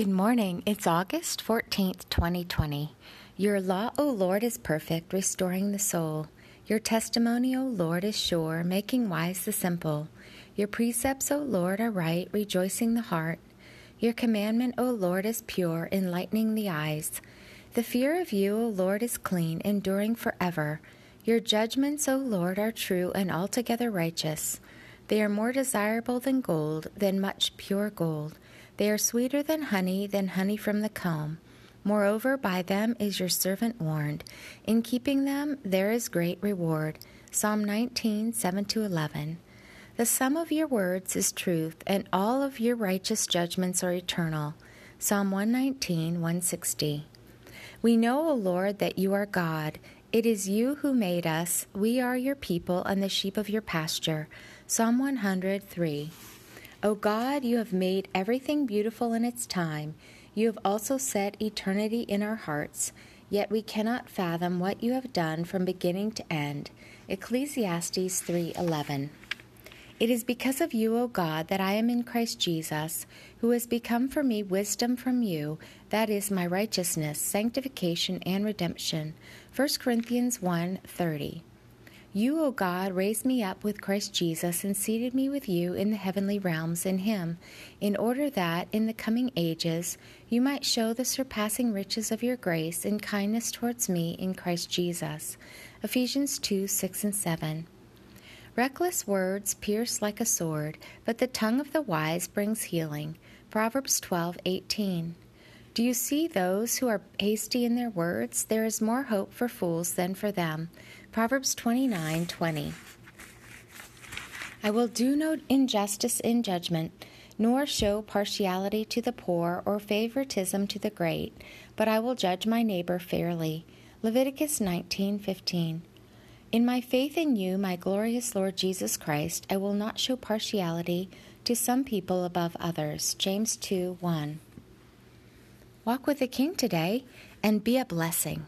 Good morning. It's August 14th, 2020. Your law, O Lord, is perfect, restoring the soul. Your testimony, O Lord, is sure, making wise the simple. Your precepts, O Lord, are right, rejoicing the heart. Your commandment, O Lord, is pure, enlightening the eyes. The fear of you, O Lord, is clean, enduring forever. Your judgments, O Lord, are true and altogether righteous. They are more desirable than gold, than much pure gold. They are sweeter than honey, than honey from the comb. Moreover, by them is your servant warned. In keeping them, there is great reward. Psalm 19, 7 11. The sum of your words is truth, and all of your righteous judgments are eternal. Psalm 119, 160. We know, O Lord, that you are God. It is you who made us. We are your people and the sheep of your pasture. Psalm 103. O God, you have made everything beautiful in its time. You have also set eternity in our hearts, yet we cannot fathom what you have done from beginning to end. Ecclesiastes 3:11. It is because of you, O God, that I am in Christ Jesus, who has become for me wisdom from you, that is my righteousness, sanctification, and redemption. 1 Corinthians 1:30. You, O God, raised me up with Christ Jesus and seated me with you in the heavenly realms in Him, in order that, in the coming ages, you might show the surpassing riches of your grace and kindness towards me in Christ Jesus. Ephesians 2 6 and 7. Reckless words pierce like a sword, but the tongue of the wise brings healing. Proverbs twelve eighteen. Do you see those who are hasty in their words? There is more hope for fools than for them. Proverbs 29:20. I will do no injustice in judgment, nor show partiality to the poor or favoritism to the great, but I will judge my neighbor fairly. Leviticus 19:15. In my faith in you, my glorious Lord Jesus Christ, I will not show partiality to some people above others. James 2 1. Walk with the King today and be a blessing.